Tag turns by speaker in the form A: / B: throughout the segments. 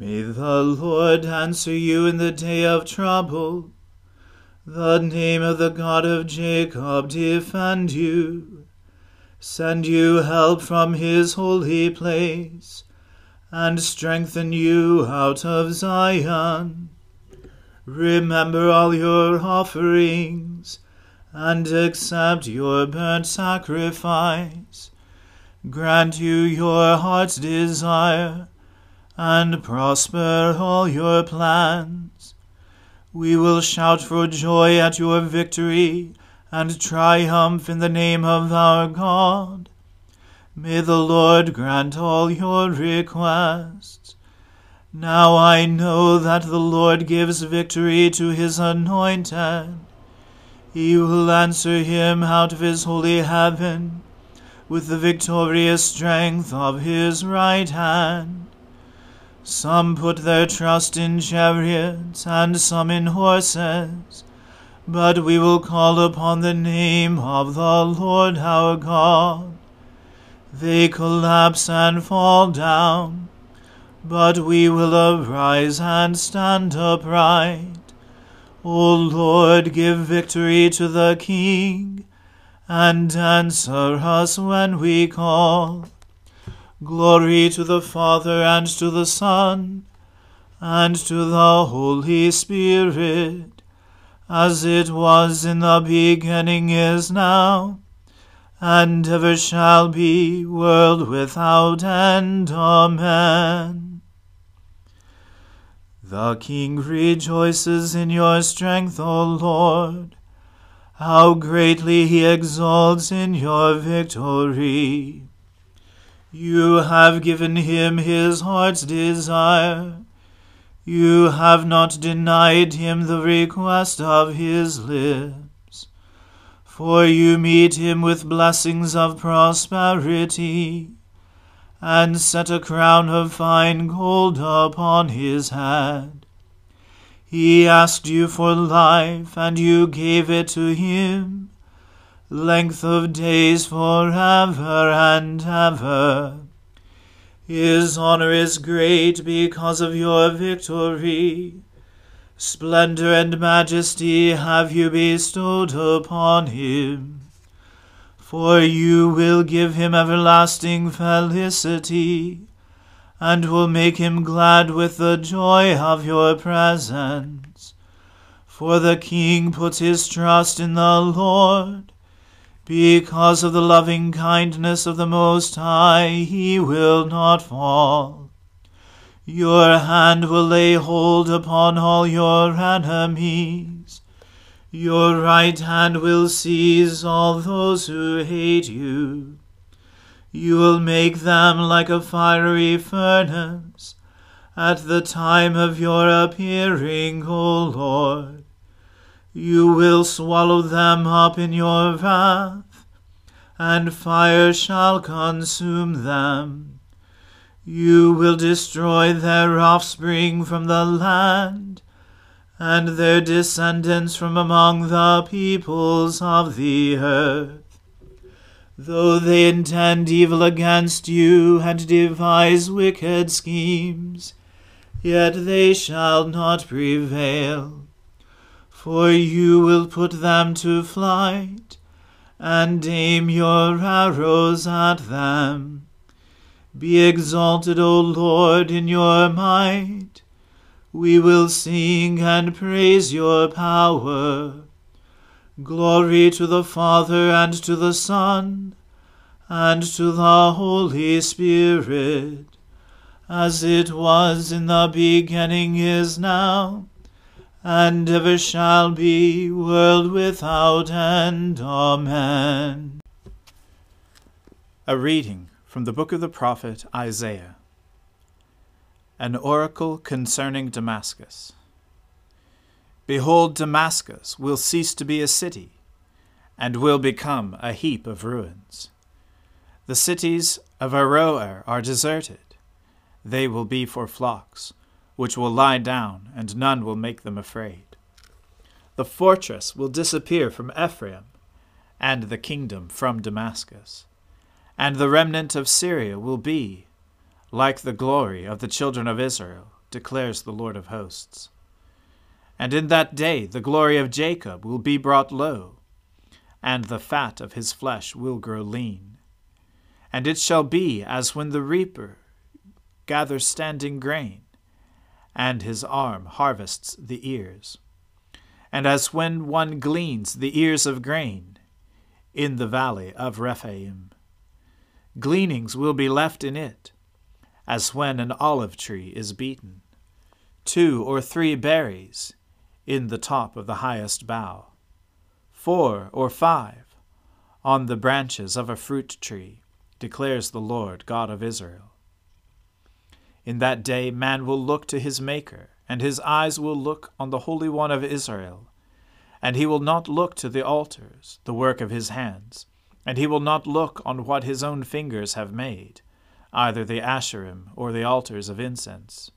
A: May the Lord answer you in the day of trouble. The name of the God of Jacob defend you. Send you help from his holy place, and strengthen you out of Zion. Remember all your offerings, and accept your burnt sacrifice. Grant you your heart's desire and prosper all your plans. We will shout for joy at your victory and triumph in the name of our God. May the Lord grant all your requests. Now I know that the Lord gives victory to his anointed. He will answer him out of his holy heaven with the victorious strength of his right hand. Some put their trust in chariots, and some in horses. But we will call upon the name of the Lord our God. They collapse and fall down, but we will arise and stand upright. O Lord, give victory to the King, and answer us when we call. Glory to the Father and to the Son and to the Holy Spirit, as it was in the beginning is now, and ever shall be, world without end. Amen. The King rejoices in your strength, O Lord. How greatly he exalts in your victory. You have given him his heart's desire. You have not denied him the request of his lips. For you meet him with blessings of prosperity, and set a crown of fine gold upon his head. He asked you for life, and you gave it to him, length of days forever and ever. His honor is great because of your victory Splendor and majesty have you bestowed upon him. For you will give him everlasting felicity, and will make him glad with the joy of your presence. For the king puts his trust in the Lord. Because of the loving kindness of the Most High, he will not fall. Your hand will lay hold upon all your enemies. Your right hand will seize all those who hate you. You will make them like a fiery furnace at the time of your appearing, O Lord. You will swallow them up in your wrath, and fire shall consume them. You will destroy their offspring from the land, and their descendants from among the peoples of the earth. Though they intend evil against you and devise wicked schemes, yet they shall not prevail. For you will put them to flight, and aim your arrows at them. Be exalted, O Lord, in your might. We will sing and praise your power. Glory to the Father and to the Son and to the Holy Spirit, as it was in the beginning is now, and ever shall be, world without end. Amen.
B: A reading from the book of the prophet Isaiah. An oracle concerning Damascus. Behold, Damascus will cease to be a city, and will become a heap of ruins. The cities of Aroer are deserted. They will be for flocks, which will lie down, and none will make them afraid. The fortress will disappear from Ephraim, and the kingdom from Damascus and the remnant of Syria will be like the glory of the children of Israel, declares the Lord of hosts. And in that day the glory of Jacob will be brought low, and the fat of his flesh will grow lean. And it shall be as when the reaper gathers standing grain, and his arm harvests the ears, and as when one gleans the ears of grain in the valley of Rephaim gleanings will be left in it, as when an olive tree is beaten, two or three berries in the top of the highest bough, four or five on the branches of a fruit tree, declares the Lord God of Israel. In that day man will look to his Maker, and his eyes will look on the Holy One of Israel, and he will not look to the altars, the work of his hands and he will not look on what his own fingers have made, either the Asherim or the altars of incense.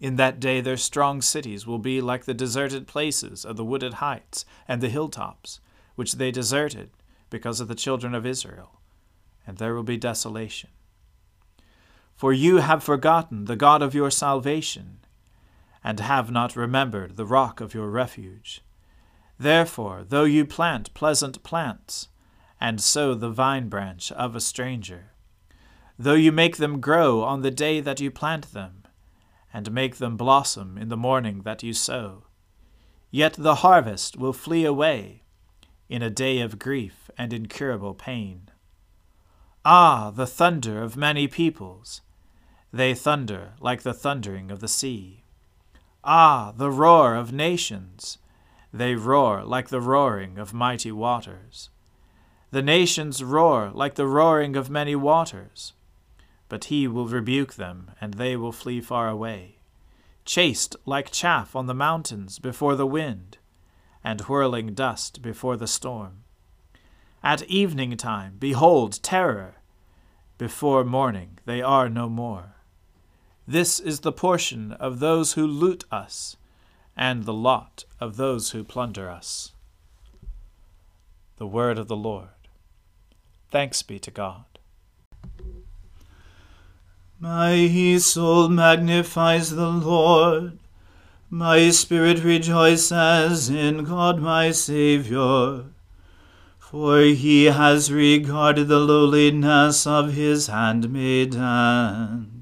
B: In that day their strong cities will be like the deserted places of the wooded heights and the hilltops, which they deserted because of the children of Israel, and there will be desolation. For you have forgotten the God of your salvation, and have not remembered the rock of your refuge. Therefore, though you plant pleasant plants, and sow the vine branch of a stranger. Though you make them grow on the day that you plant them, and make them blossom in the morning that you sow, yet the harvest will flee away in a day of grief and incurable pain. Ah, the thunder of many peoples! They thunder like the thundering of the sea. Ah, the roar of nations! They roar like the roaring of mighty waters. The nations roar like the roaring of many waters. But he will rebuke them, and they will flee far away, chased like chaff on the mountains before the wind, and whirling dust before the storm. At evening time, behold terror. Before morning they are no more. This is the portion of those who loot us, and the lot of those who plunder us. The word of the Lord. Thanks be to God.
A: My soul magnifies the Lord. My spirit rejoices in God my Saviour. For he has regarded the lowliness of his handmaiden.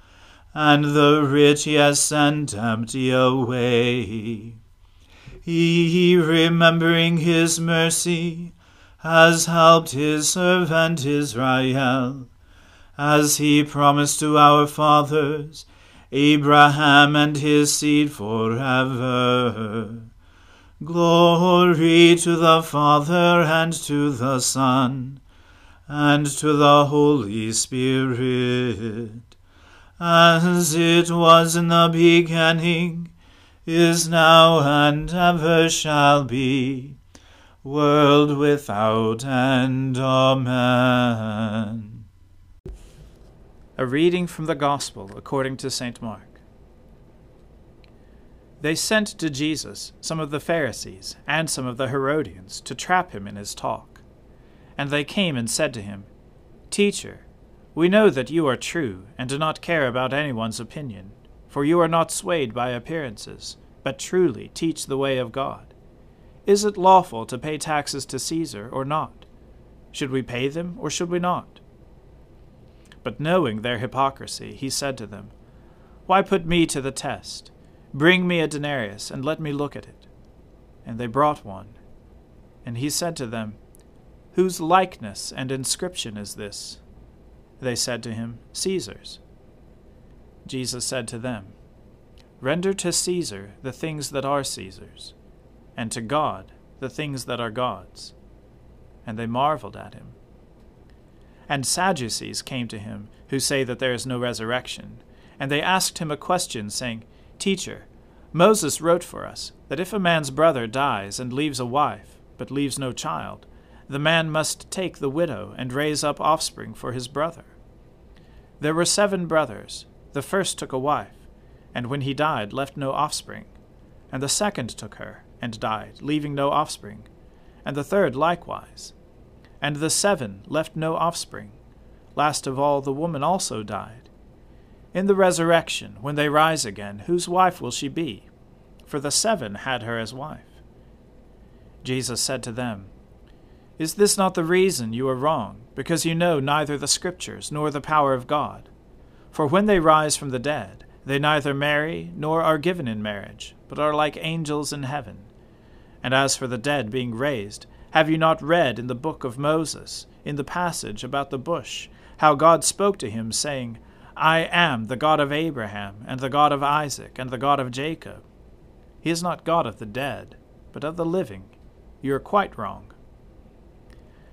A: and the rich has sent empty away. He, remembering his mercy, has helped his servant Israel as he promised to our fathers, Abraham and his seed forever. Glory to the Father and to the Son and to the Holy Spirit, as it was in the beginning, is now, and ever shall be, world without end. Amen.
B: A reading from the Gospel according to St. Mark. They sent to Jesus some of the Pharisees and some of the Herodians to trap him in his talk. And they came and said to him, Teacher, we know that you are true and do not care about anyone's opinion, for you are not swayed by appearances, but truly teach the way of God. Is it lawful to pay taxes to Caesar or not? Should we pay them or should we not? But knowing their hypocrisy, he said to them, Why put me to the test? Bring me a denarius, and let me look at it. And they brought one. And he said to them, Whose likeness and inscription is this? They said to him, Caesar's. Jesus said to them, Render to Caesar the things that are Caesar's, and to God the things that are God's. And they marveled at him. And Sadducees came to him, who say that there is no resurrection. And they asked him a question, saying, Teacher, Moses wrote for us that if a man's brother dies and leaves a wife, but leaves no child, the man must take the widow and raise up offspring for his brother. There were seven brothers. The first took a wife, and when he died, left no offspring. And the second took her, and died, leaving no offspring. And the third likewise. And the seven left no offspring. Last of all, the woman also died. In the resurrection, when they rise again, whose wife will she be? For the seven had her as wife. Jesus said to them, Is this not the reason you are wrong, because you know neither the Scriptures nor the power of God? For when they rise from the dead, they neither marry nor are given in marriage, but are like angels in heaven. And as for the dead being raised, have you not read in the book of Moses, in the passage about the bush, how God spoke to him, saying, I am the God of Abraham, and the God of Isaac, and the God of Jacob? He is not God of the dead, but of the living. You are quite wrong.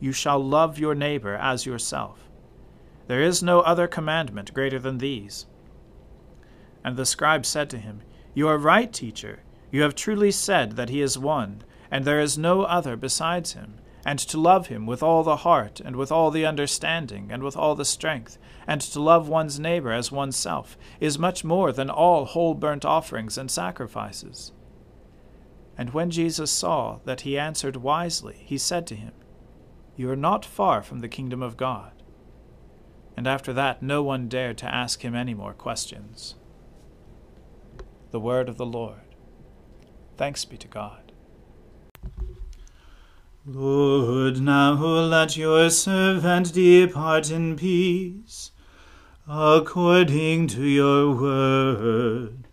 B: You shall love your neighbor as yourself. There is no other commandment greater than these. And the scribe said to him, You are right, teacher. You have truly said that he is one, and there is no other besides him and to love him with all the heart, and with all the understanding, and with all the strength, and to love one's neighbor as oneself, is much more than all whole burnt offerings and sacrifices. And when Jesus saw that he answered wisely, he said to him, You are not far from the kingdom of God. And after that, no one dared to ask him any more questions. The word of the Lord. Thanks be to God.
A: Lord, now let your servant depart in peace, according to your word.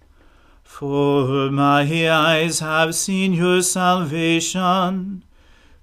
A: For my eyes have seen your salvation,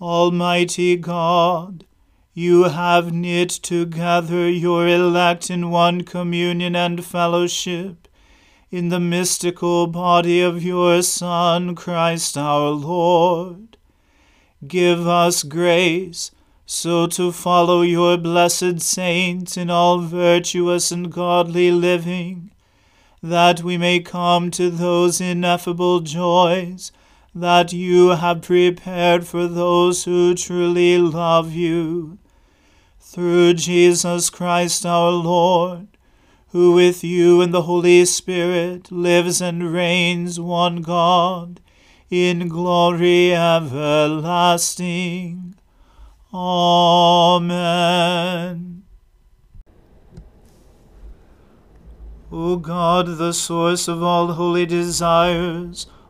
A: Almighty God, you have knit together your elect in one communion and fellowship in the mystical body of your Son, Christ our Lord. Give us grace so to follow your blessed saints in all virtuous and godly living, that we may come to those ineffable joys that you have prepared for those who truly love you. Through Jesus Christ our Lord who with you and the Holy Spirit lives and reigns one God, in glory everlasting. Amen. O God, the source of all holy desires,